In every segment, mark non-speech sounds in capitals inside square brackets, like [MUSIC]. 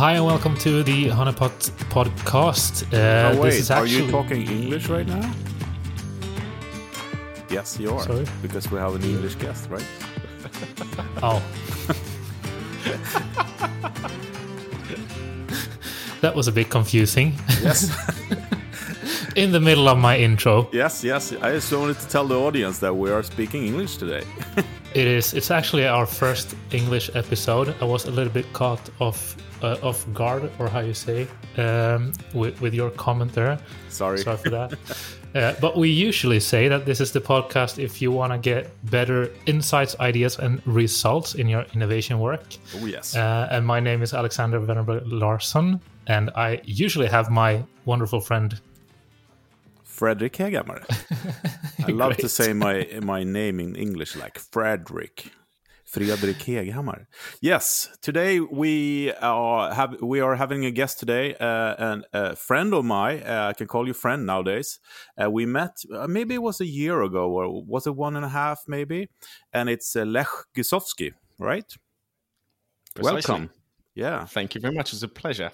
Hi and welcome to the Honeypot podcast. Uh, oh, wait, this is are actually... you talking English right now? Yes, you are. Sorry? Because we have an English guest, right? [LAUGHS] Oh. [LAUGHS] that was a bit confusing. Yes. [LAUGHS] In the middle of my intro. yes, yes. I just wanted to tell the audience that we are speaking English today. It is. It's actually our first English episode. I was a little bit caught off uh, off guard, or how you say, um, with, with your comment there. Sorry. Sorry for that. [LAUGHS] uh, but we usually say that this is the podcast if you want to get better insights, ideas, and results in your innovation work. Oh, yes. Uh, and my name is Alexander Venerberg Larsson, and I usually have my wonderful friend. Frederick Hegamare. [LAUGHS] I love to say my my name in English like Frederick. Fredrik Heghammar. Yes, today we are have we are having a guest today, uh, and a friend of mine. Uh, I can call you friend nowadays. Uh, we met uh, maybe it was a year ago, or was it one and a half, maybe? And it's uh, Lech Gusowski, right? Precisely. Welcome. Yeah, Thank you very much. It's a pleasure.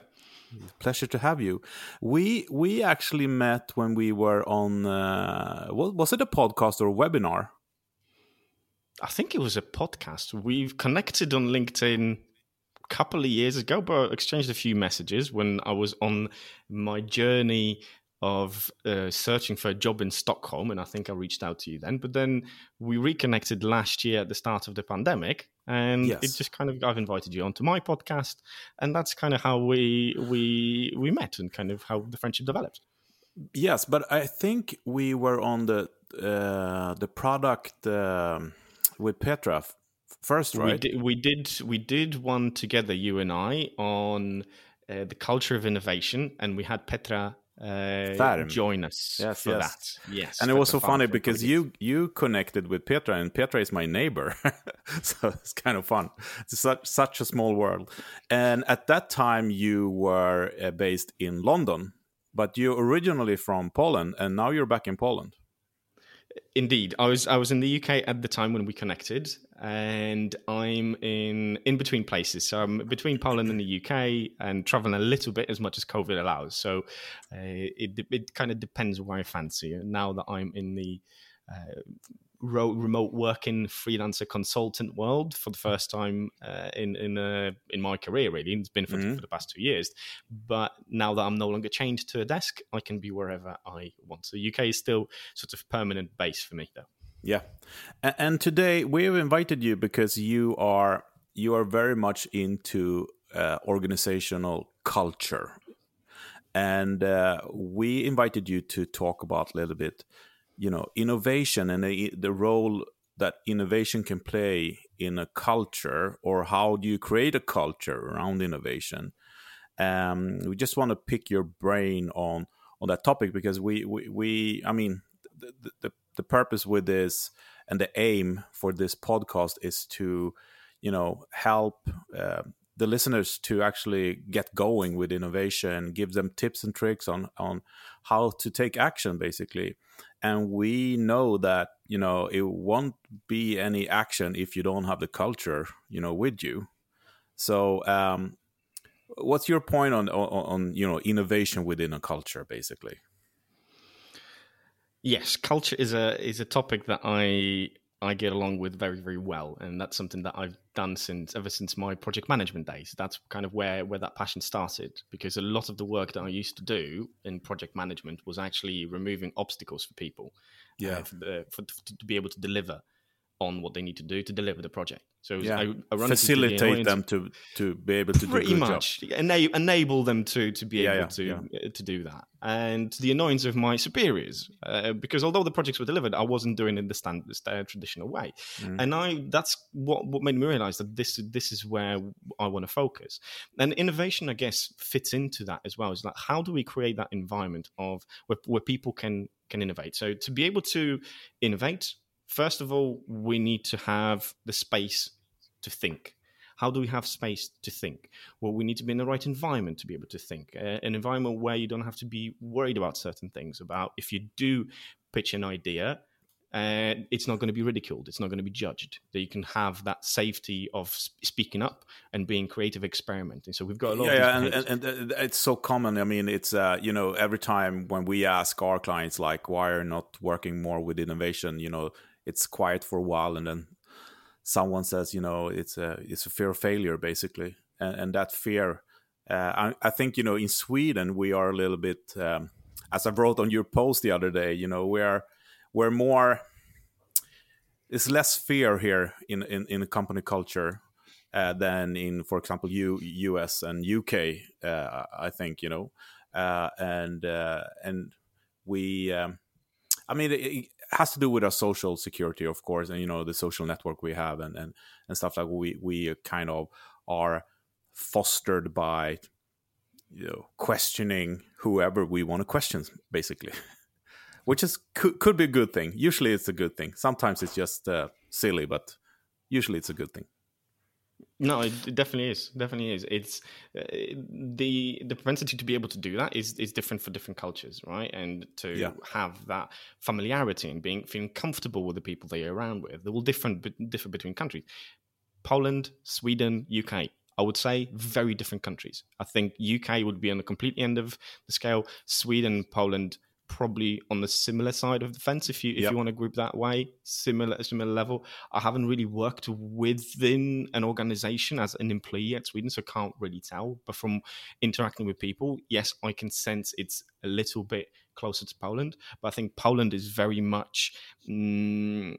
pleasure to have you. We we actually met when we were on. Uh, what was it a podcast or a webinar? I think it was a podcast. We've connected on LinkedIn a couple of years ago, but exchanged a few messages when I was on my journey of uh, searching for a job in Stockholm. And I think I reached out to you then. But then we reconnected last year at the start of the pandemic. And Yes. it just kind of I've invited you onto my podcast, and that's kind of how we we we met and kind of how the friendship developed. Yes, but I think we were on the uh, the product um, with Petra first, We right? did, we did we did one together, you and I, on uh, the culture of innovation, and we had Petra uh, join us Yes, for yes. that. Yes, and it was so Farm funny because you you connected with Petra, and Petra is my neighbor, [LAUGHS] so it's kind of fun. It's such such a small world. And at that time, you were uh, based in London, but you're originally from Poland, and now you're back in Poland. Indeed, I was I was in the UK at the time when we connected, and I'm in in between places. So I'm between Poland and the UK, and traveling a little bit as much as COVID allows. So uh, it it kind of depends where I fancy. Now that I'm in the uh, remote working freelancer consultant world for the first time uh, in in uh, in my career, really, it's been for, Mhm. for the past two years. But now that I'm no longer chained to a desk, I can be wherever I want. So UK is still sort of permanent base for me, though. Yeah, and, and today we have invited you because you are you are very much into uh, organizational culture, and uh, we invited you to talk about a little bit, you know, innovation and the, the role that innovation can play in a culture, or how do you create a culture around innovation? Um, we just want to pick your brain on on that topic because we we, we I mean the, the the purpose with this and the aim for this podcast is to you know help uh, the listeners to actually get going with innovation give them tips and tricks on on how to take action basically and we know that you know it won't be any action if you don't have the culture you know with you. So um what's your point on on, on you know innovation within a culture basically? Yes, culture is a is a topic that I I get along with very very well, and that's something that I've done since ever since my project management days. That's kind of where where that passion started because a lot of the work that I used to do in project management was actually removing obstacles for people, uh, for, the, for to be able to deliver on what they need to do to deliver the project. So it was- yeah. I, I facilitate them to to be able to do pretty much. Ena- enable them to to be Yeah, able yeah, to uh, to do that. And to the annoyance of my superiors uh, because although the projects were delivered i wasn't doing it in the standard the traditional way. Mm. and i that's what what made me realize that this this is where i want to focus. And innovation i guess fits into that as well. Is like how do we create that environment of where, where people can can innovate? So to be able to innovate first of all we need to have the space to think how do we have space to think well we need to be in the right environment to be able to think uh, an environment where you don't have to be worried about certain things about if you do pitch an idea uh, it's not going to be ridiculed. It's not going to be judged. That you can have that safety of speaking up and being creative, experimenting. So we've got a lot. Yeah, yeah and, and, and, it's so common. I mean, it's uh, you know every time when we ask our clients like, why are not working more with innovation? You know, it's quiet for a while, and then someone says, you know, it's a it's a fear of failure, basically, and, and that fear. Uh, I, I, think you know in Sweden we are a little bit, um, as I wrote on your post the other day. You know, we are we're more it's less fear here in in, in company culture uh, than in for example U, us and uk uh, i think you know uh, and uh, and we um, i mean it, has to do with our social security of course and you know the social network we have and and, and stuff like we we kind of are fostered by you know questioning whoever we want to question basically [LAUGHS] which is could, could be a good thing. Usually, it's a good thing. Sometimes it's just uh, silly, but usually it's a good thing. No, it definitely is. Definitely is. It's uh, the the propensity to be able to do that is is different for different cultures, right? And to yeah. have that familiarity and being feeling comfortable with the people they are around with, they will different differ between countries. Poland, Sweden, UK. I would say very different countries. I think UK would be on the complete end of the scale. Sweden, Poland, probably on the similar side of the fence if you if yep. you want to group that way similar similar level i haven't really worked within an organization as an employee at sweden so can't really tell but from interacting with people yes i can sense it's a little bit closer to Poland. But I think Poland is very much mm,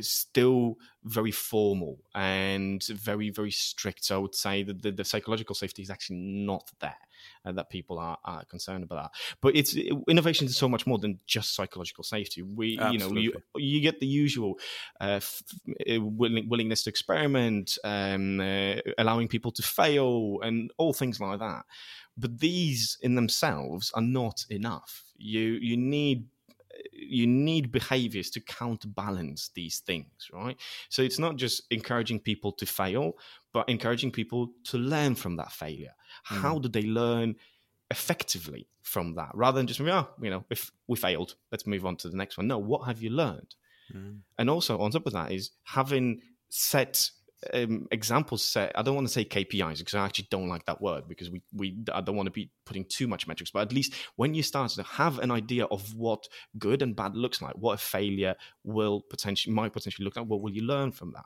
still very formal and very, very strict. So I would say that the, the psychological safety is actually not there. Uh, that people are, are, concerned about that. But it's innovation is so much more than just psychological safety. We, Absolutely. you know, you, you get the usual uh, f- uh, willing, willingness to experiment, um, uh, allowing people to fail, and all things like that. But these in themselves are not enough. You you need you need behaviors to counterbalance these things, right? So it's not just encouraging people to fail, but encouraging people to learn from that failure. Mm. How do they learn effectively from that rather than just, oh, you know, if we failed, let's move on to the next one. No, what have you learned? Mm. And also, on top of that, is having set um, examples set i don't want to say kpis because i actually don't like that word because we, we i don't want to be putting too much metrics but at least when you start to have an idea of what good and bad looks like what a failure will potentially might potentially look like what will you learn from that?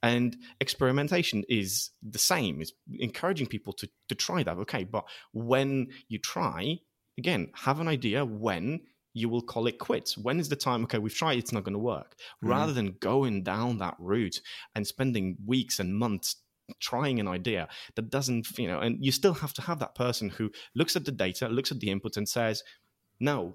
And experimentation is the same it's encouraging people to, to try that okay but when you try again have an idea when you will call it quits. When is the time? Okay, we've tried, it's not going to work. Mm. Rather than going down that route and spending weeks and months trying an idea that doesn't, you know, and you still have to have that person who looks at the data, looks at the input, and says, no,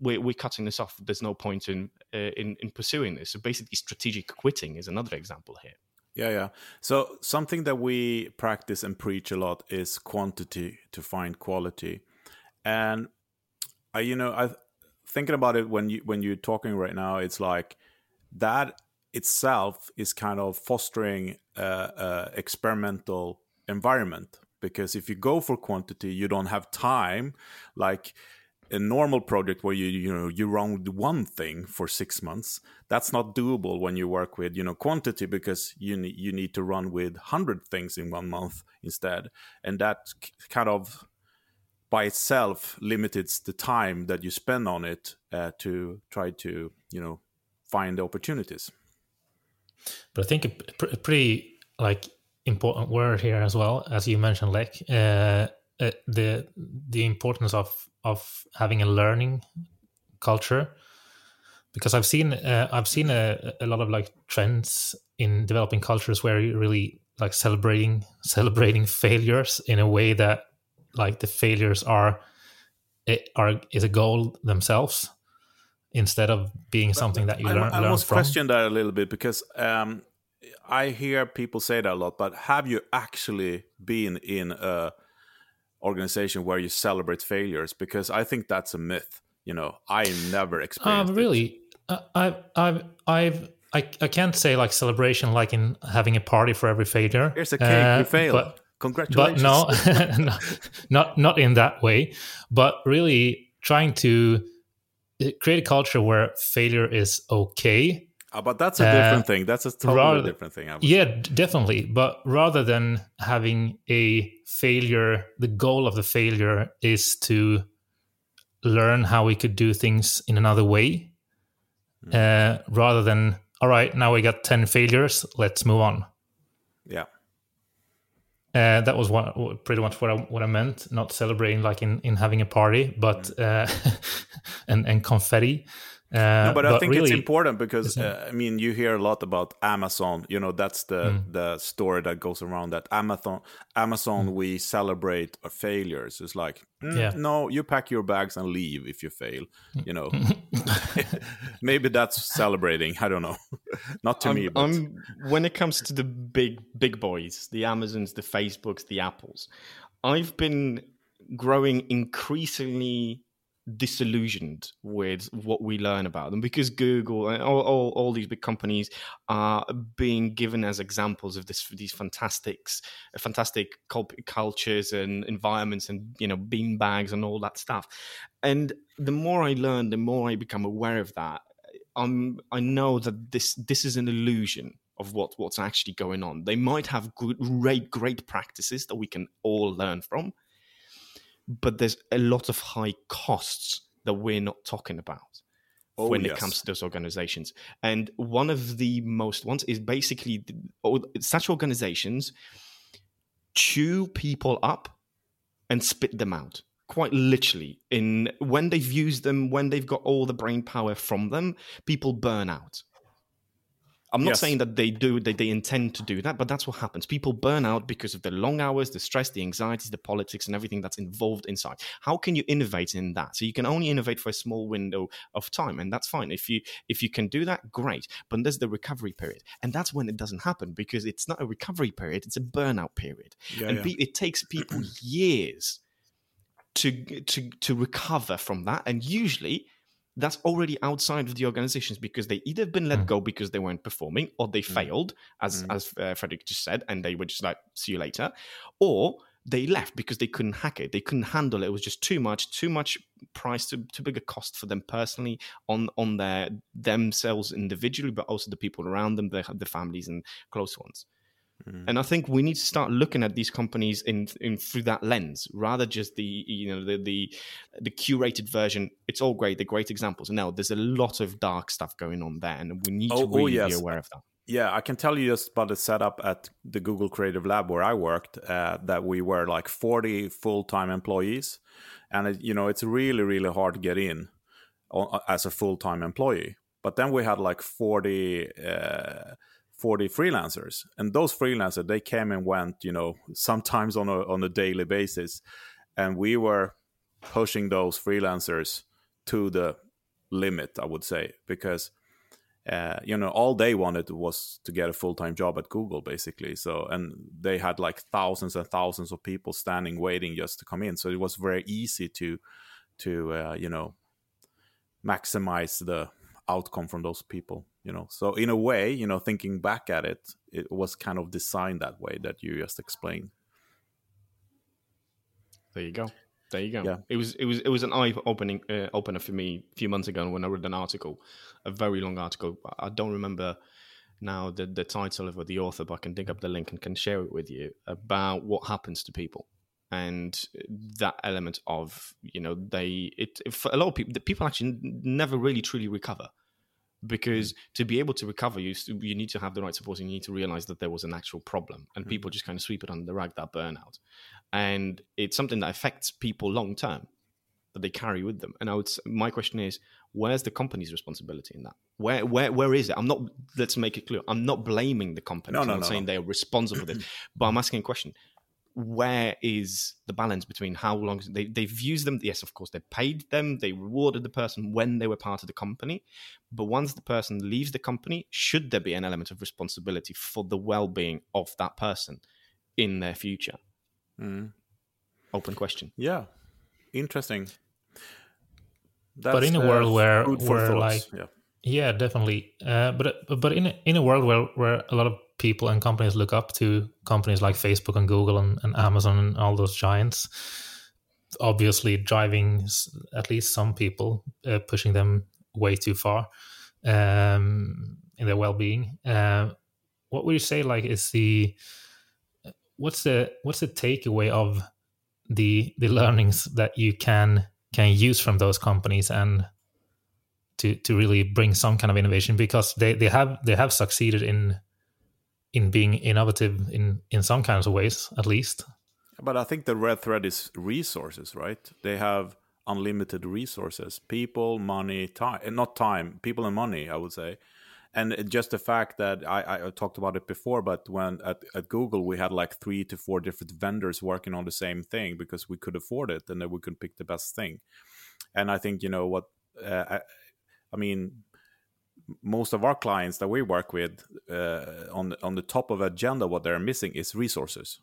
we're, we're cutting this off. There's no point in, uh, in in pursuing this. So basically, strategic quitting is another example here. Yeah, yeah. So something that we practice and preach a lot is quantity to find quality, and I, you know, I thinking about it when you when you're talking right now, it's like that itself is kind of fostering a, a experimental environment. Because if you go for quantity, you don't have time. Like a normal project where you you know you run one thing for six months that's not doable when you work with you know quantity because you need you need to run with 100 things in one month instead. And that kind of by itself limits the time that you spend on it uh, to try to you know find opportunities. But i think a, a pretty like important word here as well as you mentioned like uh, uh, the the importance of of having a learning culture. Because i've seen uh, i've seen a, a lot of like trends in developing cultures where you really like celebrating [LAUGHS] celebrating failures in a way that like the failures are are is a goal themselves instead of being something that you learn. I, I almost from. question that a little bit because um, I hear people say that a lot. But have you actually been in a organization where you celebrate failures? Because I think that's a myth. You know, I never experienced. Um, really, uh, I've, I've, I've, I, I can't say like celebration like in having a party for every failure. Here's a cake, uh, you failed. But, Congratulations. But [LAUGHS] no, not not in that way. But really trying to create a culture where failure is okay. Uh, but that's a different uh, thing. That's a totally rather, different thing. Yeah, definitely. But rather than having a failure, the goal of the failure is to learn how we could do things in another way, mm. uh, rather than all right, now we got ten failures, let's move on. Yeah. Uh, that was what, pretty much what I what I meant. Not celebrating like in, in having a party, but mm. uh, [LAUGHS] and and confetti. Uh, no, but, I think really, it's important because uh, I mean you hear a lot about Amazon. You know that's the mm. the story that goes around that Amazon Amazon mm. we celebrate our failures. It's like mm, yeah. no, you pack your bags and leave if you fail. You know, [LAUGHS] [LAUGHS] maybe that's celebrating. I don't know. [LAUGHS] Not to I'm, me. But... I'm, when it comes to the big big boys, the Amazons, the Facebooks, the Apples, I've been growing increasingly disillusioned with what we learn about them because Google and all, all, all, these big companies are being given as examples of this these fantastics uh, fantastic cultures and environments and you know bean bags and all that stuff. And the more I learn the more I become aware of that I'm I know that this this is an illusion of what what's actually going on. They might have great great practices that we can all learn from but there's a lot of high costs that we're not talking about oh, when yes. it comes to those organizations. And one of the most ones is basically oh, such organizations chew people up and spit them out quite literally in when they've used them when they've got all the brain power from them people burn out I'm not yes. saying that they do that they intend to do that, but that's what happens. People burn out because of the long hours, the stress, the anxieties, the politics, and everything that's involved inside. How can you innovate in that? So you can only innovate for a small window of time, and that's fine. If you if you can do that, great. But there's the recovery period, and that's when it doesn't happen because it's not a recovery period; it's a burnout period, yeah, and yeah. it takes people years to to to recover from that, and usually that's already outside of the organizations because they either been let mm. go because they weren't performing or they mm. failed, as mm. as uh, Fredrik just said, and they were just like, "See you later," or they left because they couldn't hack it. They couldn't handle it. It was just too much, too much price, too, too big a cost for them personally on on their themselves individually, but also the people around them, the the families and close ones. Mm. And I think we need to start looking at these companies in, in through that lens, rather just the you know the, the the curated version. It's all great, they're great examples. No, there's a lot of dark stuff going on there, and we need oh, to oh, really oh, yes. be aware of that. Yeah, I can tell you just about the setup at the Google Creative Lab where I worked. Uh, that we were like 40 full time employees, and it, you know it's really really hard to get in as a full time employee. But then we had like 40. Uh, 40 freelancers and those freelancers they came and went you know sometimes on a on a daily basis. And we were pushing those freelancers to the limit i would say because uh, you know all they wanted was to get a full-time job at google basically. So and they had like thousands and thousands of people standing waiting just to come in. So it was very easy to to uh, you know maximize the outcome from those people you know? So in a way you know thinking back at it it was kind of designed that way that you just explained. There you go. There you go. Yeah. it was it was it was an eye opening uh, opener for me a few months ago when i read an article a very long article. I don't remember now the, the title of the author but i can dig up the link and can share it with you about what happens to people and that element of you know they it for a lot of people the people actually never really truly recover because mm. to be able to recover you you need to have the right support and you need to realize that there was an actual problem and mm. people just kind of sweep it under the rug that burnout. And it's something that affects people long term that they carry with them. And i would my question is where's the company's responsibility in that? Where where where is it? I'm not let's make it clear i'm not blaming the company. No, i'm no, not no, saying they're responsible for this [CLEARS THROAT] but i'm asking a question where is the balance between how long they, they've used them yes of course they paid them they rewarded the person when they were part of the company but once the person leaves the company should there be an element of responsibility for the well-being of that person in their future? Mm. open question. Yeah. Interesting. That's, but in a uh, world where where like yeah. yeah definitely. Uh, but but in a, in a world where where a lot of people and companies look up to companies like Facebook and Google and, and Amazon and all those giants. obviously driving at least some people, uh, pushing them way too far um, in their well-being. Uh, what would you say? Like, is the what's the what's the takeaway of the the learnings that you can can use from those companies and to to really bring some kind of innovation because they they have they have succeeded in in being innovative in in some kinds of ways at least. But i think the red thread is resources right? They have unlimited resources people money time not time people and money i would say. And just the fact that I, I talked about it before but when at, at google we had like three to four different vendors working on the same thing because we could afford it and then we could pick the best thing. And i think you know what uh, I, I mean most of our clients that we work with uh, on on the top of agenda what they're missing is resources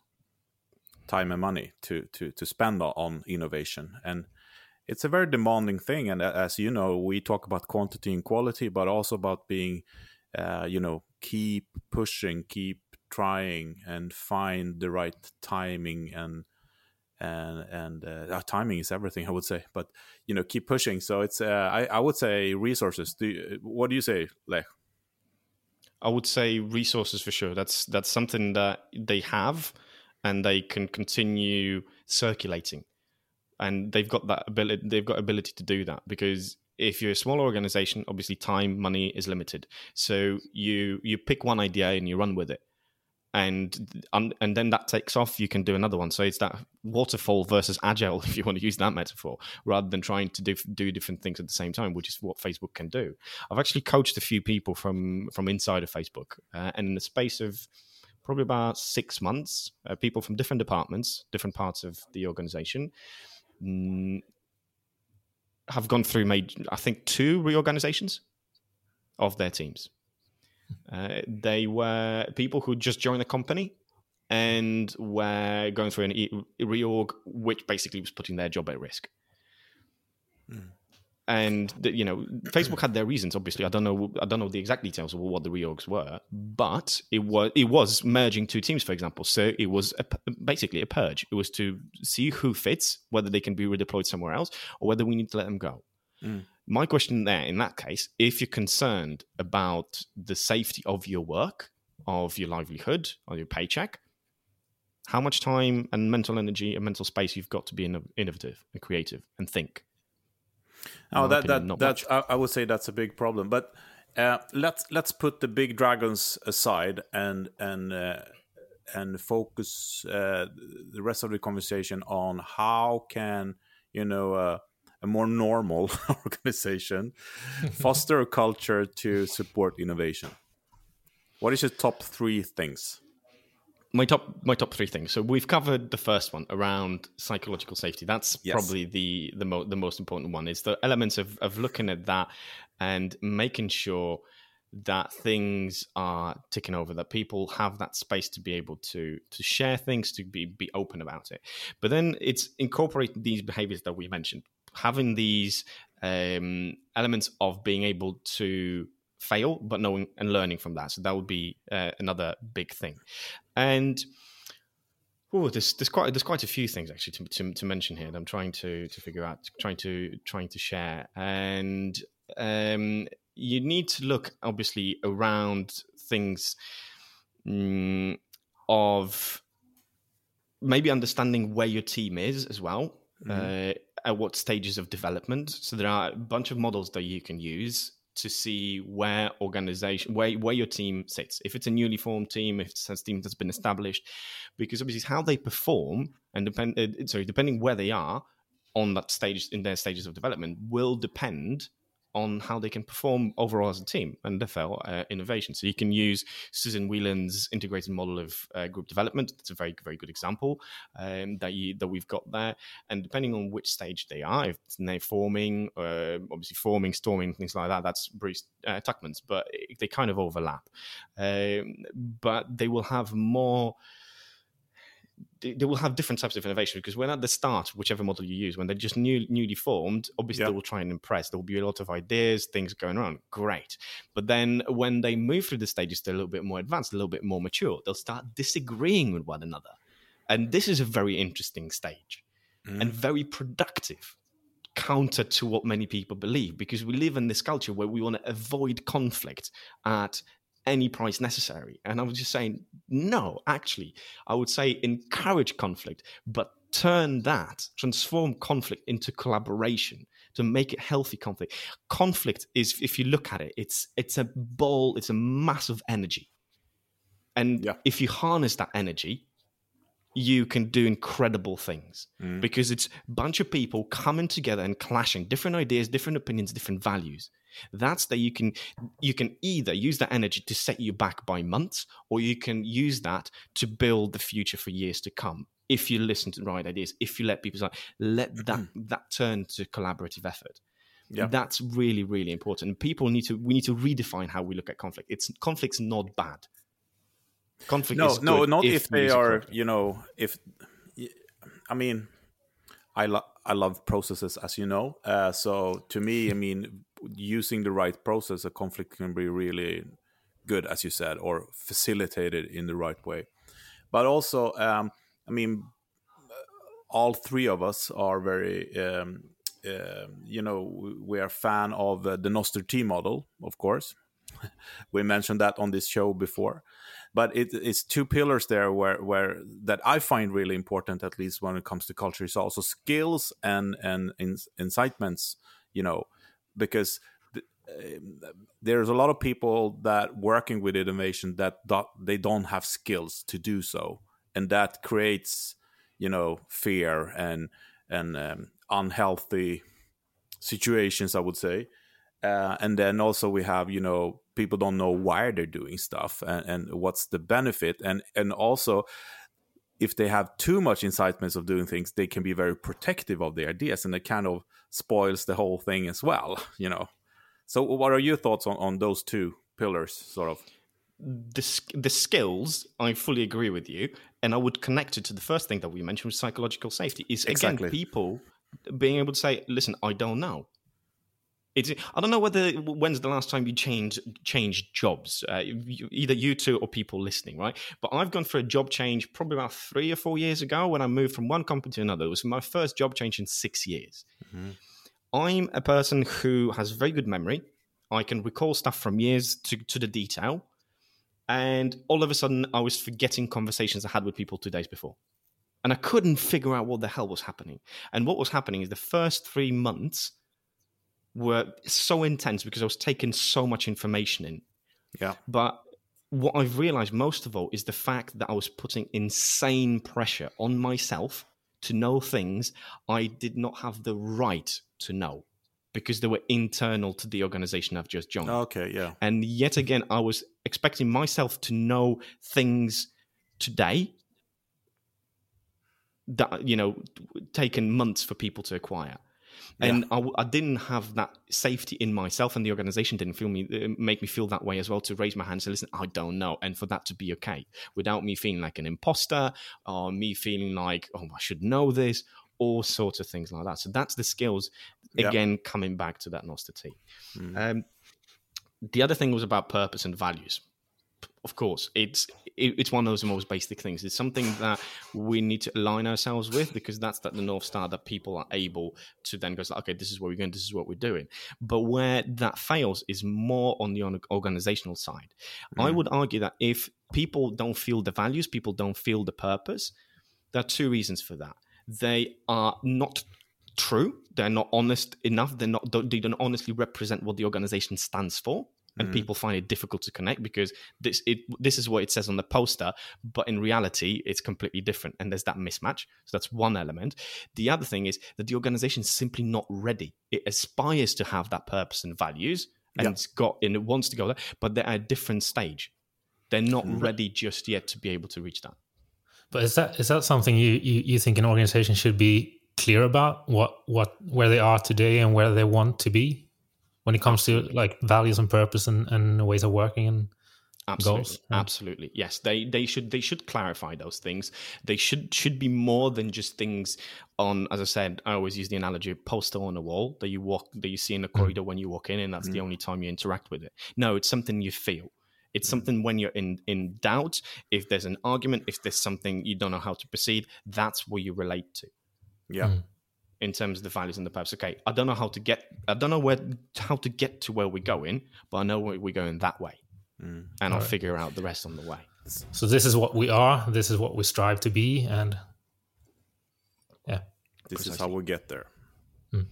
time and money to to to spend on innovation. And it's a very demanding thing. And as you know we talk about quantity and quality but also about being uh, you know keep pushing keep trying and find the right timing and and and uh, uh, timing is everything i would say but you know keep pushing. So it's uh, I, I would say resources. Do you, what do you say lech? I would say resources for sure. That's that's something that they have and they can continue circulating. And they've got that ability they've got ability to do that because if you're a small organization obviously time money is limited. So you you pick one idea and you run with it and and then that takes off you can do another one. So it's that waterfall versus agile [LAUGHS] if you want to use that metaphor rather than trying to do, do different things at the same time which is what facebook can do. I've actually coached a few people from from inside of facebook uh, and in the space of probably about six months uh, people from different departments different parts of the organization mm, have gone through made i think two reorganizations of their teams [LAUGHS] uh, they were people who just joined the company and were going through an e- reorg, which basically was putting their job at risk. Mm. And you know, Facebook had their reasons. Obviously, I don't know. I don't know the exact details of what the reorgs were, but it was it was merging two teams, for example. So it was a, basically a purge. It was to see who fits, whether they can be redeployed somewhere else, or whether we need to let them go. Mm my question there in that case if you're concerned about the safety of your work of your livelihood or your paycheck how much time and mental energy and mental space you've got to be innovative and creative and think? Oh that, opinion, that that's I, I would say that's a big problem but uh, let's let's put the big dragons aside and and uh, and focus uh, the rest of the conversation on how can you know uh, a more normal [LAUGHS] organization [LAUGHS] foster a culture to support innovation. What is your top three things? My top my top three things. So we've covered the first one around psychological safety. That's yes. probably the the, mo- the most important one is the elements of, of looking at that and making sure that things are ticking over that people have that space to be able to to share things to be be open about it. But then it's incorporating these behaviors that we mentioned having these um, elements of being able to fail, but knowing and learning from that. So that would be uh, another big thing. And oh, there's there's quite there's quite a few things actually to, to, to mention here that I'm trying to to figure out, trying to trying to share. And um, you need to look obviously around things mm, of maybe understanding where your team is as well. Mm-hmm. Uh, at what stages of development. So there are a bunch of models that you can use to see where organization where, where your team sits if it's a newly formed team if it's a team that's been established because obviously how they perform and depend uh, sorry depending where they are on that stage in their stages of development will depend on how they can perform overall as a team and therefore uh, innovation. So you can use Susan Wheelan's integrated model of uh, group development. That's a very very good example um, that you that we've got there. And depending on which stage they are, if they're forming, uh, obviously forming, storming, things like that, that's Bruce uh, Tuckman's, but they kind of overlap. Um, but they will have more they will have different types of innovation because when at the start, whichever model you use, when they're just new, newly formed, obviously they will try and impress. There will be a lot of ideas, things going around. Great. But then when they move through the stages, they're a little bit more advanced, a little bit more mature. They'll start disagreeing with one another. And this is a very interesting stage mm. and very productive counter to what many people believe because we live in this culture where we want to avoid conflict at any price necessary. And I was just saying, no, actually, I would say encourage conflict, but turn that, transform conflict into collaboration to make it healthy conflict. Conflict is, if you look at it, it's it's a ball, it's a massive energy. And yeah. if you harness that energy, you can do incredible things. Mm. because it's a bunch of people coming together and clashing different ideas different opinions different values. That's that you can you can either use that energy to set you back by months or you can use that to build the future for years to come if you listen to the right ideas if you let people say let that that turn to collaborative effort. Yeah. that's really really important. People need to we need to redefine how we look at conflict. It's conflict's not bad conflict no no not if, if they are you know if i mean i love i love processes as you know uh, so to me i mean using the right process a conflict can be really good as you said or facilitated in the right way. But also um, i mean all three of us are very um, uh, you know we are fan of uh, the Knoster t model of course [LAUGHS] we mentioned that on this show before but it, it's two pillars there where where that I find really important, at least when it comes to culture, is also skills and and incitements. You know, because there's a lot of people that working with innovation that they don't have skills to do so, and that creates you know fear and and um, unhealthy situations. I would say. Uh, and then also we have you know people don't know why they're doing stuff and, and what's the benefit. And and also if they have too much incitements of doing things they can be very protective of their ideas and it kind of spoils the whole thing as well [LAUGHS] you know. So what are your thoughts on, on those two pillars sort of? The, the skills i fully agree with you. And i would connect it to the first thing that we mentioned with psychological safety is exactly. again people being able to say listen i don't know it's, I don't know whether when's the last time you changed changed jobs, uh, either you two or people listening, right? But I've gone for a job change probably about three or four years ago when I moved from one company to another. It was my first job change in six years. Mm-hmm. I'm a person who has very good memory. I can recall stuff from years to, to the detail. And all of a sudden, I was forgetting conversations I had with people two days before. And I couldn't figure out what the hell was happening. And what was happening is the first three months, were so intense because I was taking so much information in. Yeah. But what I've realized most of all is the fact that I was putting insane pressure on myself to know things I did not have the right to know because they were internal to the organization I've just joined. Okay, yeah. And yet again, I was expecting myself to know things today that, you know, taken months for people to acquire and yeah. I, I, didn't have that safety in myself and the organization didn't feel me uh, make me feel that way as well to raise my hand and say listen i don't know and for that to be okay without me feeling like an imposter or me feeling like oh i should know this all sorts of things like that so that's the skills again yeah. coming back to that nostalgia mm. um, the other thing was about purpose and values of course, it's it, it's one of those most basic things. It's something that we need to align ourselves with because that's that the north star that people are able to then go, like, okay, this is where we're going, this is what we're doing. But where that fails is more on the organizational side. Mm. I would argue that if people don't feel the values, people don't feel the purpose. There are two reasons for that. They are not true. They're not honest enough. They're not. They don't honestly represent what the organization stands for and mm. people find it difficult to connect because this it this is what it says on the poster but in reality it's completely different and there's that mismatch so that's one element the other thing is that the organization is simply not ready it aspires to have that purpose and values and yeah. it's got and it wants to go there but they're at a different stage they're not mm. ready just yet to be able to reach that but is that is that something you, you, you think an organization should be clear about what what where they are today and where they want to be when it comes to like values and purpose and, and ways of working and absolutely goals. absolutely yes they they should they should clarify those things they should should be more than just things on as i said i always use the analogy of poster on a wall that you walk that you see in the mm. corridor mm. when you walk in and that's mm. the only time you interact with it no it's something you feel it's mm. something when you're in in doubt if there's an argument if there's something you don't know how to proceed that's where you relate to Yeah. Mm. In terms of the values and the purpose. Okay, I don't know how to get I don't know where how to get to where we're going, but I know we're going that way. Mm. And All I'll right. figure out the rest on the way. So this is what we are, this is what we strive to be and yeah. This Precisely. is how we get there. Mm.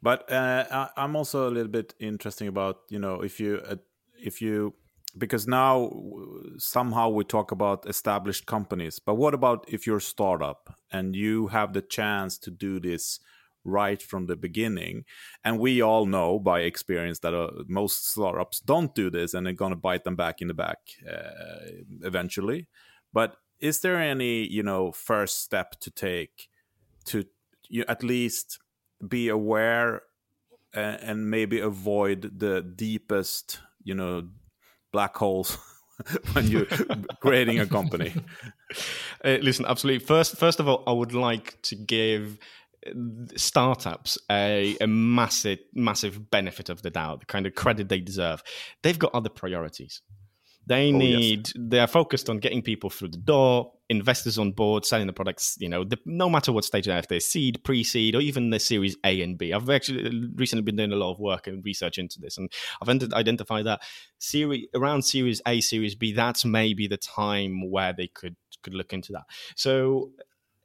But uh, I'm also a little bit interesting about, you know, if you uh, if you because now somehow we talk about established companies but what about if you're a startup and you have the chance to do this right from the beginning? And we all know by experience that uh, most startups don't do this and they're going to bite them back in the back uh, eventually. But is there any you know first step to take to you at least be aware and, and maybe avoid the deepest you know black holes [LAUGHS] when you're creating a company? [LAUGHS] Uh, listen, absolutely. First, first of all, I would like to give startups a, a massive, massive benefit of the doubt, the kind of credit they deserve. They've got other priorities. They oh, need yes. they are focused on getting people through the door, investors on board, selling the products. You know, the, no matter what stage they're if they're seed, pre-seed, or even the Series A and B. I've actually uh, recently been doing a lot of work and research into this, and I've identified that series around Series A, Series B. That's maybe the time where they could could look into that. So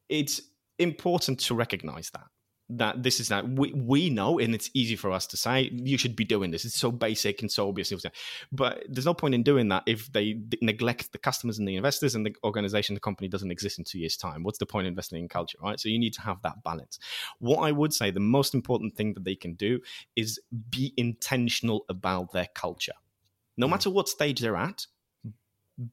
it's important to recognize that that this is that we, we know and it's easy for us to say you should be doing this. It's so basic and so obvious. But there's no point in doing that if they neglect the customers and the investors and the organization the company doesn't exist in two years time. What's the point in investing in culture right? So you need to have that balance. What i would say the most important thing that they can do is be intentional about their culture. No mm. matter what stage they're at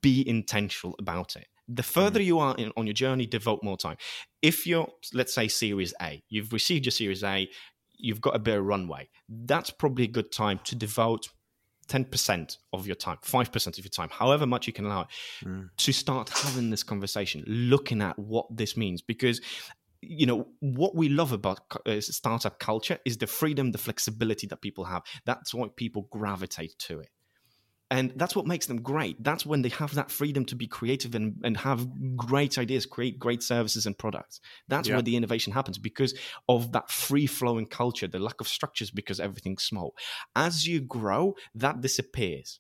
be intentional about it the further mm. you are in, on your journey, devote more time. If you're, let's say, Series A, you've received your Series A, you've got a bit of runway. That's probably a good time to devote 10% of your time, 5% of your time, however much you can allow it, mm. to start having this conversation, looking at what this means. Because you know what we love about uh, startup culture is the freedom the flexibility that people have that's why people gravitate to it and that's what makes them great. That's when they have that freedom to be creative and, and have great ideas create great services and products. That's yeah. where the innovation happens because of that free flowing culture the lack of structures because everything's small. As you grow that disappears.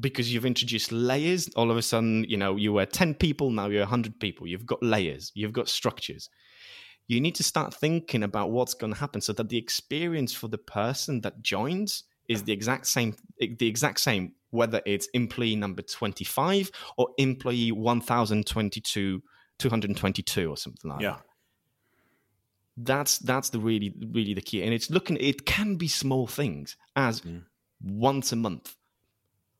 Because you've introduced layers. All of a sudden you know you were 10 people now you're 100 people. You've got layers. You've got structures. You need to start thinking about what's going to happen so that the experience for the person that joins is the exact same the exact same whether it's employee number 25 or employee 1022 222 or something like that. yeah. that that's that's the really really the key and it's looking it can be small things as mm. once a month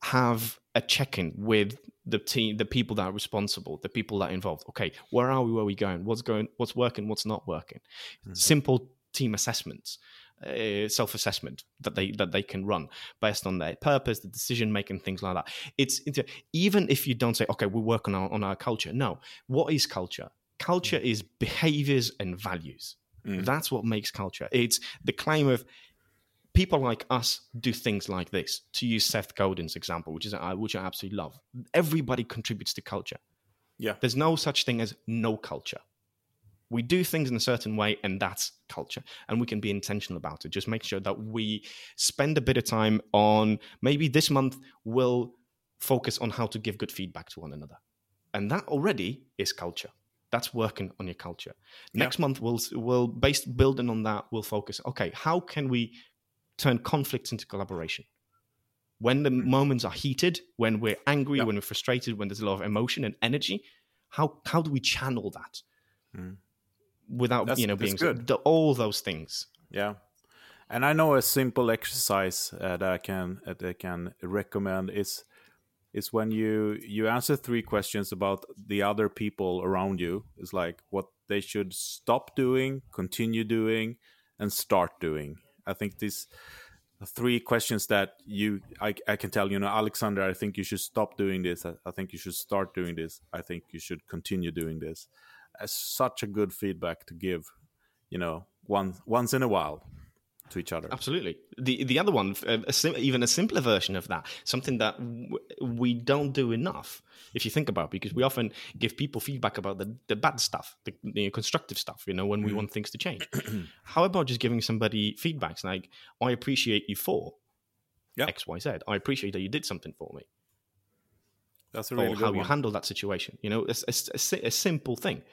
have a check-in with the team the people that are responsible the people that are involved okay where are we where are we going what's going what's working what's not working mm. simple team assessments uh, self-assessment that they that they can run based on their purpose, the decision making, things like that. It's, it's even if you don't say, okay, we work on our on our culture. No, what is culture? Culture is behaviors and values. Mm. That's what makes culture. It's the claim of people like us do things like this. To use Seth Godin's example, which is uh, which I absolutely love. Everybody contributes to culture. Yeah, there's no such thing as no culture we do things in a certain way and that's culture and we can be intentional about it. Just make sure that we spend a bit of time on maybe this month we'll focus on how to give good feedback to one another. And that already is culture. That's working on your culture. Yeah. next month we'll we'll based building on that we'll focus okay how can we turn conflicts into collaboration? When the mm. moments are heated when we're angry yeah. when we're frustrated when there's a lot of emotion and energy how how do we channel that? Mm without that's, you know being good. So, all those things. Yeah, and I know a simple exercise uh, that I can uh, that I can recommend is is when you you answer three questions about the other people around you. Is like what they should stop doing, continue doing, and start doing. I think these three questions that you I, I can tell you know alexander i think you should stop doing this I, I think you should start doing this i think you should continue doing this such a good feedback to give, you know, once once in a while. to each other. Absolutely. The the other one, uh, a sim- even a simpler version of that, something that w- we don't do enough. If you think about, it, because we often give people feedback about the, the bad stuff, the, the constructive stuff. You know, when we want things to change. [CLEARS THROAT] How about just giving somebody feedbacks like, "I appreciate you for Yeah. X, Y, Z. I appreciate that you did something for me." That's a really or how you one. handle that situation. You know, it's, it's a, a simple thing.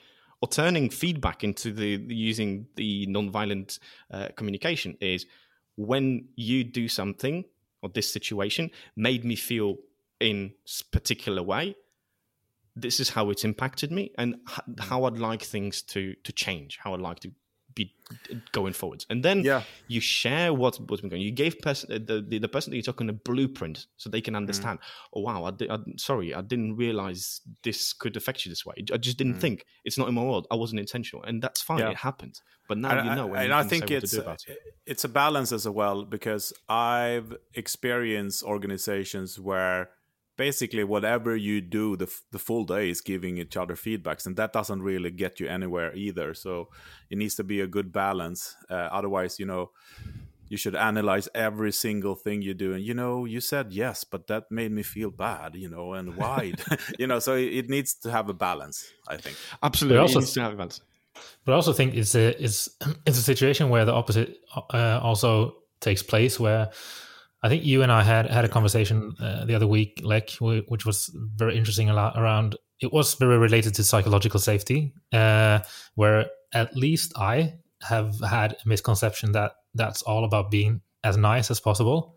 Or turning feedback into the, the using the nonviolent uh, communication is when you do something or this situation made me feel in particular way. This is how it's impacted me, and how I'd like things to to change. How I'd like to be going forwards, and then Yeah. you share what's what's been going. You gave person the, the the person that you're talking a blueprint so they Mm. can understand. Oh wow, I, di- I sorry, I didn't realize this could affect you this way. I just didn't think. It's not in my world. I wasn't intentional, and that's fine. Mm. Yeah. It happens. But now and you know, and, I think it's it. it's a balance as well because I've experienced organizations where basically whatever you do the, f- the full day is giving each other feedbacks and that doesn't really get you anywhere either so it needs to be a good balance uh, otherwise you know you should analyze every single thing you do and you know you said yes but that made me feel bad you know and why [LAUGHS] [LAUGHS] you know so it, it needs to have a balance i think Absolutely, also- it needs to have a balance. But I also think it's a it's [CLEARS THROAT] it's a situation where the opposite uh, also takes place. Where I think you and I had had a conversation uh, the other week, like which was very interesting around. It was very related to psychological safety, uh, where at least I have had a misconception that that's all about being as nice as possible.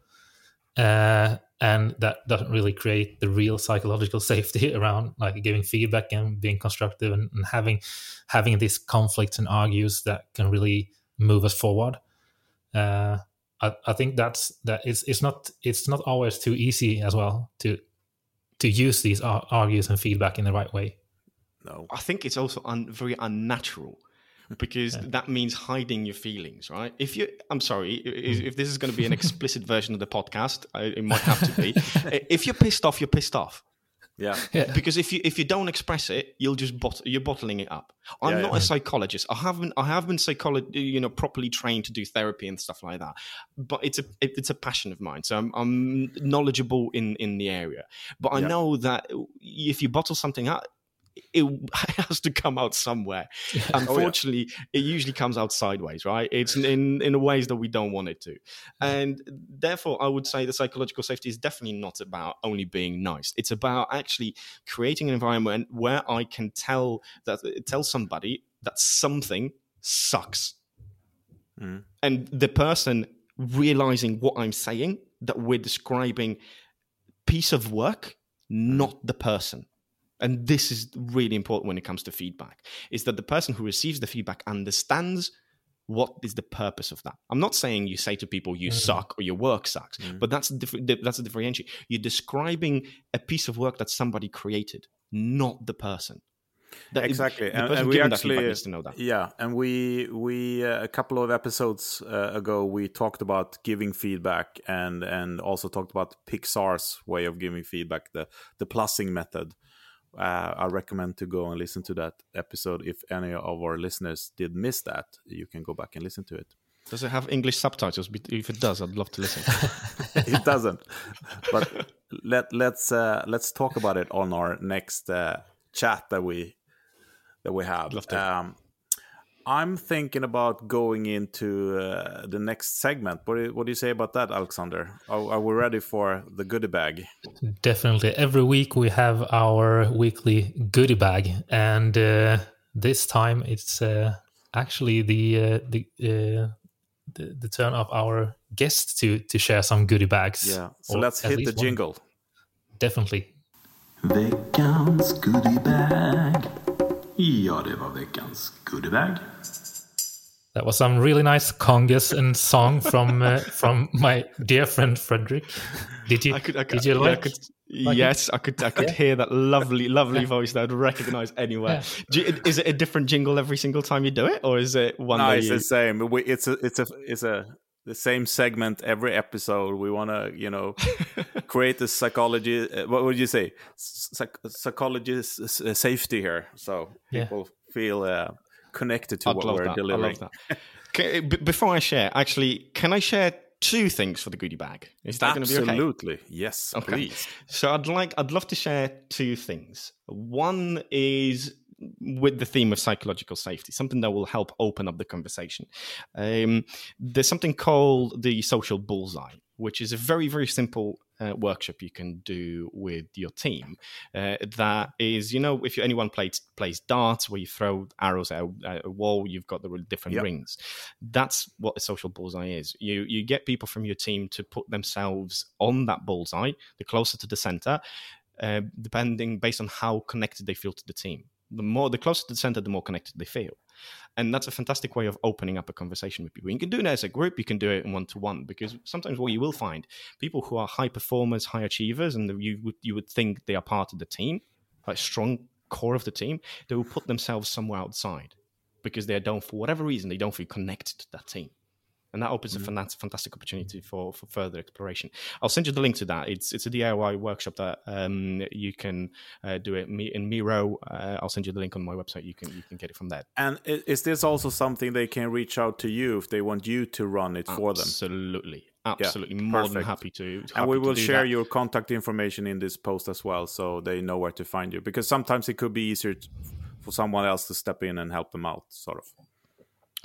Uh, and that doesn't really create the real psychological [LAUGHS] safety around like giving feedback and being constructive and, and having having these conflicts and argues that can really move us forward. Uh, I, I think that's that it's it's not it's not always too easy as well to to use these ar- argues and feedback in the right way. no I think it's also un- very unnatural [LAUGHS] because that means hiding your feelings, right? If you, I'm sorry, i- i- mm. if this is going to be an explicit version of the podcast, I, it might have to be. [LAUGHS] if you're pissed off, you're pissed off. [LAUGHS] yeah Because if you if you don't express it, you'll just bot- you're bottling it up. I'm Yeah, not yeah. a psychologist. I haven't I have been psycholo- you know properly trained to do therapy and stuff like that. But it's a it, it's a passion of mine. So I'm, I'm knowledgeable in in the area. But I Yeah. know that if you bottle something up, it [LAUGHS] has to come out somewhere. Oh, Unfortunately, it usually comes out sideways, right? It's in in ways that we don't want it to, and therefore, I would say the psychological safety is definitely not about only being nice. It's about actually creating an environment where I can tell that tell somebody that something sucks, Mm. and the person realizing what I'm saying that we're describing piece of work, not the person. And this is really important when it comes to feedback, is that the person who receives the feedback understands what is the purpose of that. I'm not saying you say to people you suck or your work sucks, but that's a diff- that's a differentiate. You're describing a piece of work that somebody created, not the person. That- exactly The person and we that actually needs to know that. yeah and we we uh, a couple of episodes uh, ago we talked about giving feedback and and also talked about pixar's way of giving feedback the the plussing method uh, i recommend to go and listen to that episode if any of our listeners did miss that you can go back and listen to it Does it have English subtitles? If it does, I'd love to listen. [LAUGHS] [LAUGHS] it doesn't but let let's uh, let's talk about it on our next uh, chat that we that we have Love to. um, i'm thinking about going into uh, the next segment what do, you, what do you say about that alexander are, are we ready for the goodie bag Definitely. Every week we have our weekly goodie bag, and uh, this time it's uh, actually the uh, the, uh, the the turn of our guest to to share some goodie bags. yeah so let's hit the least one. jingle Definitely. Veckans goodiebag. Ja, det var veckans goodiebag. That was some really nice congas and song from uh, from my dear friend Frederick. Did you I could, I could, did you yeah, I like? could- like it? yes, I could. I could hear that lovely, lovely voice that I'd recognize anywhere. Do you- is it a different jingle every single time you do it, or is it one no it's you? the same we, it's a it's a it's a the same segment every episode we want to you know [LAUGHS] create the psychology uh, what would you say Psych- psychologist uh, safety here so Yeah. people feel uh, connected to I'd what we're that. I delivering love that. Okay, b- before I share, actually, can I share two things for the goodie bag? Is that going to be okay? Absolutely. Yes, Okay. please. So I'd like, I'd love to share two things. One is with the theme of psychological safety, something that will help open up the conversation. Um, there's something called the social bullseye, which is a very, very simple uh, workshop you can do with your team. Uh, that is, you know, if you, anyone plays plays darts, where you throw arrows at a, at a wall, you've got the different Yep. rings. That's what a social bullseye is. You you get people from your team to put themselves on that bullseye, the closer to the center, uh, depending based on how connected they feel to the team. The more the closer to the center, the more connected they feel, and that's a fantastic way of opening up a conversation with people. You can do it as a group, you can do it in one to one, because sometimes what you will find people who are high performers, high achievers, and you would you would think they are part of the team, like strong core of the team, they will put themselves somewhere outside because they don't, for whatever reason, they don't feel connected to that team. And that opens a fan- fantastic opportunity for, for further exploration. I'll send you the link to that. It's it's a DIY workshop that um, you can uh, do it in Miro. Uh, I'll send you the link on my website. You can you can get it from there. And is this also something they can reach out to you if they want you to run it for them? Absolutely, absolutely, more than happy to. And we will share that. your contact information in this post as well, so they know where to find you. Because sometimes it could be easier t- for someone else to step in and help them out, sort of.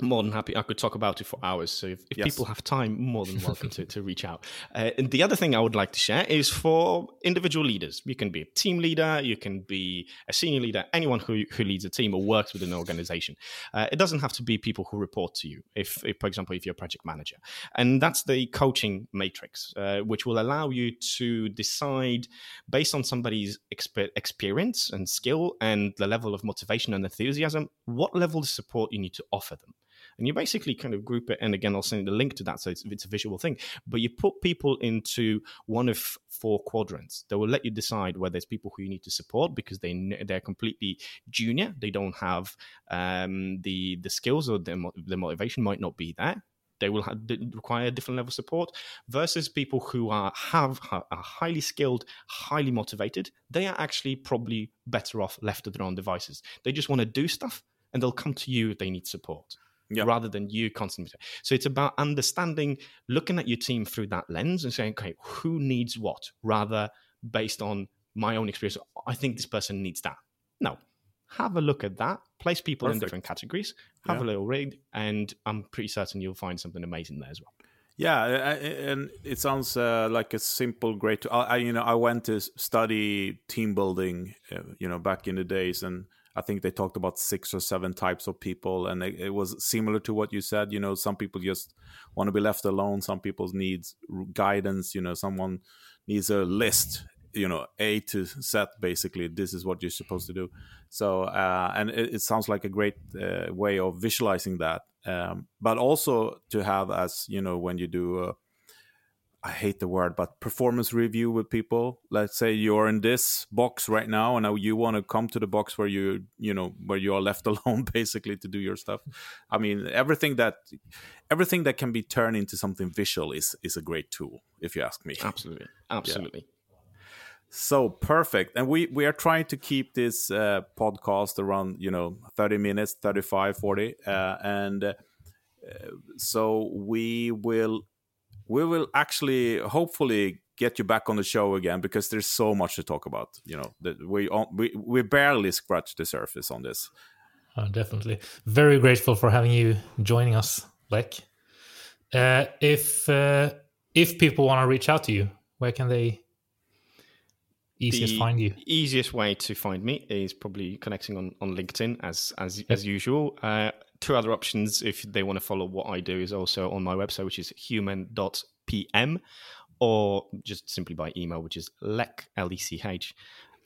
More than happy. I could talk about it for hours. So if, if Yes. people have time, more than [LAUGHS] welcome to, to reach out. Uh, and the other thing I would like to share is for individual leaders. You can be a team leader, you can be a senior leader, anyone who, who leads a team or works within an organization. Uh, it doesn't have to be people who report to you. If, if for example, if you're a project manager, and that's the coaching matrix, uh, which will allow you to decide based on somebody's exper- experience and skill and the level of motivation and enthusiasm, what level of support you need to offer them and you basically kind of group it and again i'll send the link to that so it's, it's a visual thing. But you put people into one of four quadrants that will let you decide whether it's people who you need to support because they they're completely junior. They don't have um, the the skills or the, the motivation might not be there. They will have, require a different level of support versus people who are have are highly skilled highly motivated. They are actually probably better off left to their own devices. They just want to do stuff and they'll come to you if they need support Yeah. rather than you constantly. So it's about understanding, looking at your team through that lens and saying, okay, who needs what, rather based on my own experience. I think this person needs that. No, have a look at that. Place people in different categories. Have Yeah. a little read, and I'm pretty certain you'll find something amazing there as well. Yeah, and it sounds uh, like a simple, great. I, I, you know, I went to study team building, uh, you know, back in the days, and I think they talked about six or seven types of people, and it, it was similar to what you said. You know, some people just want to be left alone. Some people need guidance. You know, someone needs a list. You know, A to Z. Basically, this is what you're supposed to do. So, uh, and it, it sounds like a great uh, way of visualizing that. Um, but also to have as you know when you do. A, I hate the word, but performance review with people. Let's say you're in this box right now, and now you want to come to the box where you, you know, where you are left [LAUGHS] alone, basically, to do your stuff. I mean, everything that, everything that can be turned into something visual is is a great tool, if you ask me. Absolutely. Absolutely. So perfect, and we we are trying to keep this uh, podcast around you know thirty minutes, 35, 40. uh, and uh, so we will we will actually hopefully get you back on the show again because there's so much to talk about. You know that we we we barely scratched the surface on this. Uh, definitely. Very grateful for having you joining us, Lech. Uh, if uh, if people want to reach out to you, where can they easiest the find you? easiest way to find me is probably connecting on, on LinkedIn as as as usual. Uh, two other options if they want to follow what I do is also on my website, which is human.pm, or just simply by email, which is lech l e c h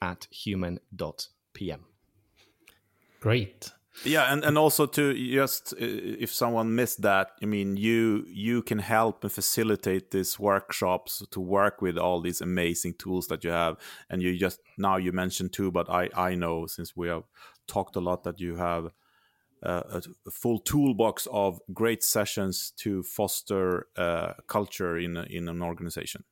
at human.pm. Great. Yeah, and, and also to just uh, if someone missed that, I mean, you you can help and facilitate these workshops to work with all these amazing tools that you have, and you just now you mentioned too, but I I know since we have talked a lot that you have uh, a, a full toolbox of great sessions to foster uh, culture in in an organization.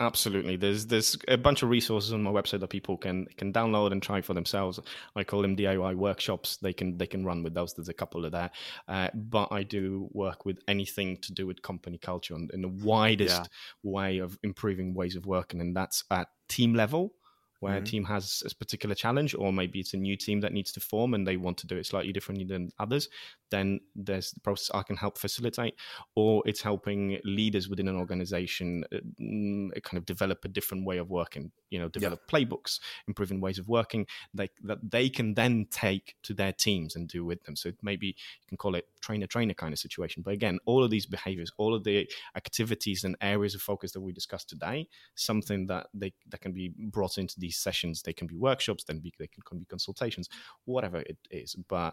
Absolutely. There's there's a bunch of resources on my website that people can can download and try for themselves. I call them DIY workshops. They can they can run with those. There's a couple of that, uh, but I do work with anything to do with company culture and in the widest Yeah. way of improving ways of working, and that's at team level. Where Mhm. a team has a particular challenge, or maybe it's a new team that needs to form and they want to do it slightly differently than others, then there's the process I can help facilitate or it's helping leaders within an organization uh, mm, kind of develop a different way of working you know develop playbooks improving ways of working they, that they can then take to their teams and do with them so maybe you can call it trainer trainer kind of situation but again all of these behaviors all of the activities and areas of focus that we discussed today something that they that can be brought into these sessions they can be workshops then be, they can, can be consultations whatever it is but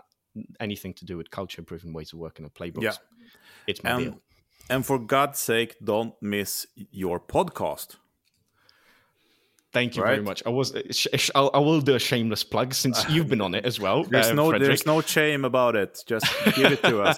anything to do with culture proven ways of working and playbooks Yeah. it's my And, deal and for God's sake, don't miss your podcast. Thank you Right. very much. I was, I'll, I will do a shameless plug since [LAUGHS] you've been on it as well. There's uh, no Frederick. there's no shame about it. Just give it to [LAUGHS] us.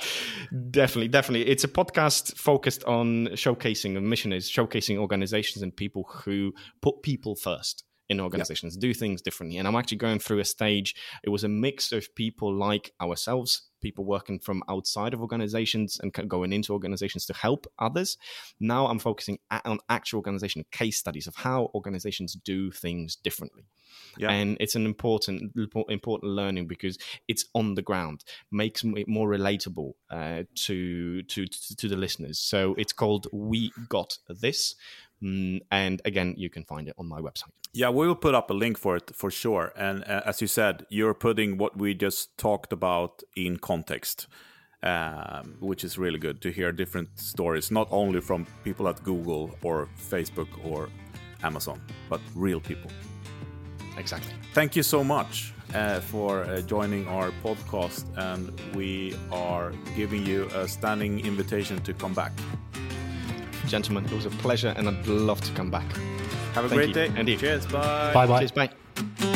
definitely, definitely. It's a podcast focused on showcasing the mission is showcasing organizations and people who put people first in organizations, do things differently. And I'm actually going through a stage. It was a mix of people like ourselves, people working from outside of organizations and going into organizations to help others. Now I'm focusing on actual organization case studies of how organizations do things differently. Yeah. And it's an important important learning because it's on the ground, makes it more relatable uh, to to to the listeners. So it's called We Got This, and again, you can find it on my website. Yeah, we will put up a link for it for sure. And uh, as you said, you're putting what we just talked about in context, um, which is really good to hear different stories, not only from people at Google or Facebook or Amazon, but real people. Exactly. Thank you so much uh, for uh, joining our podcast, and we are giving you a standing invitation to come back. Gentlemen, it was a pleasure, and I'd love to come back. Have a Thank great you. day. Indeed. Cheers. Bye. Bye bye. Cheers, bye.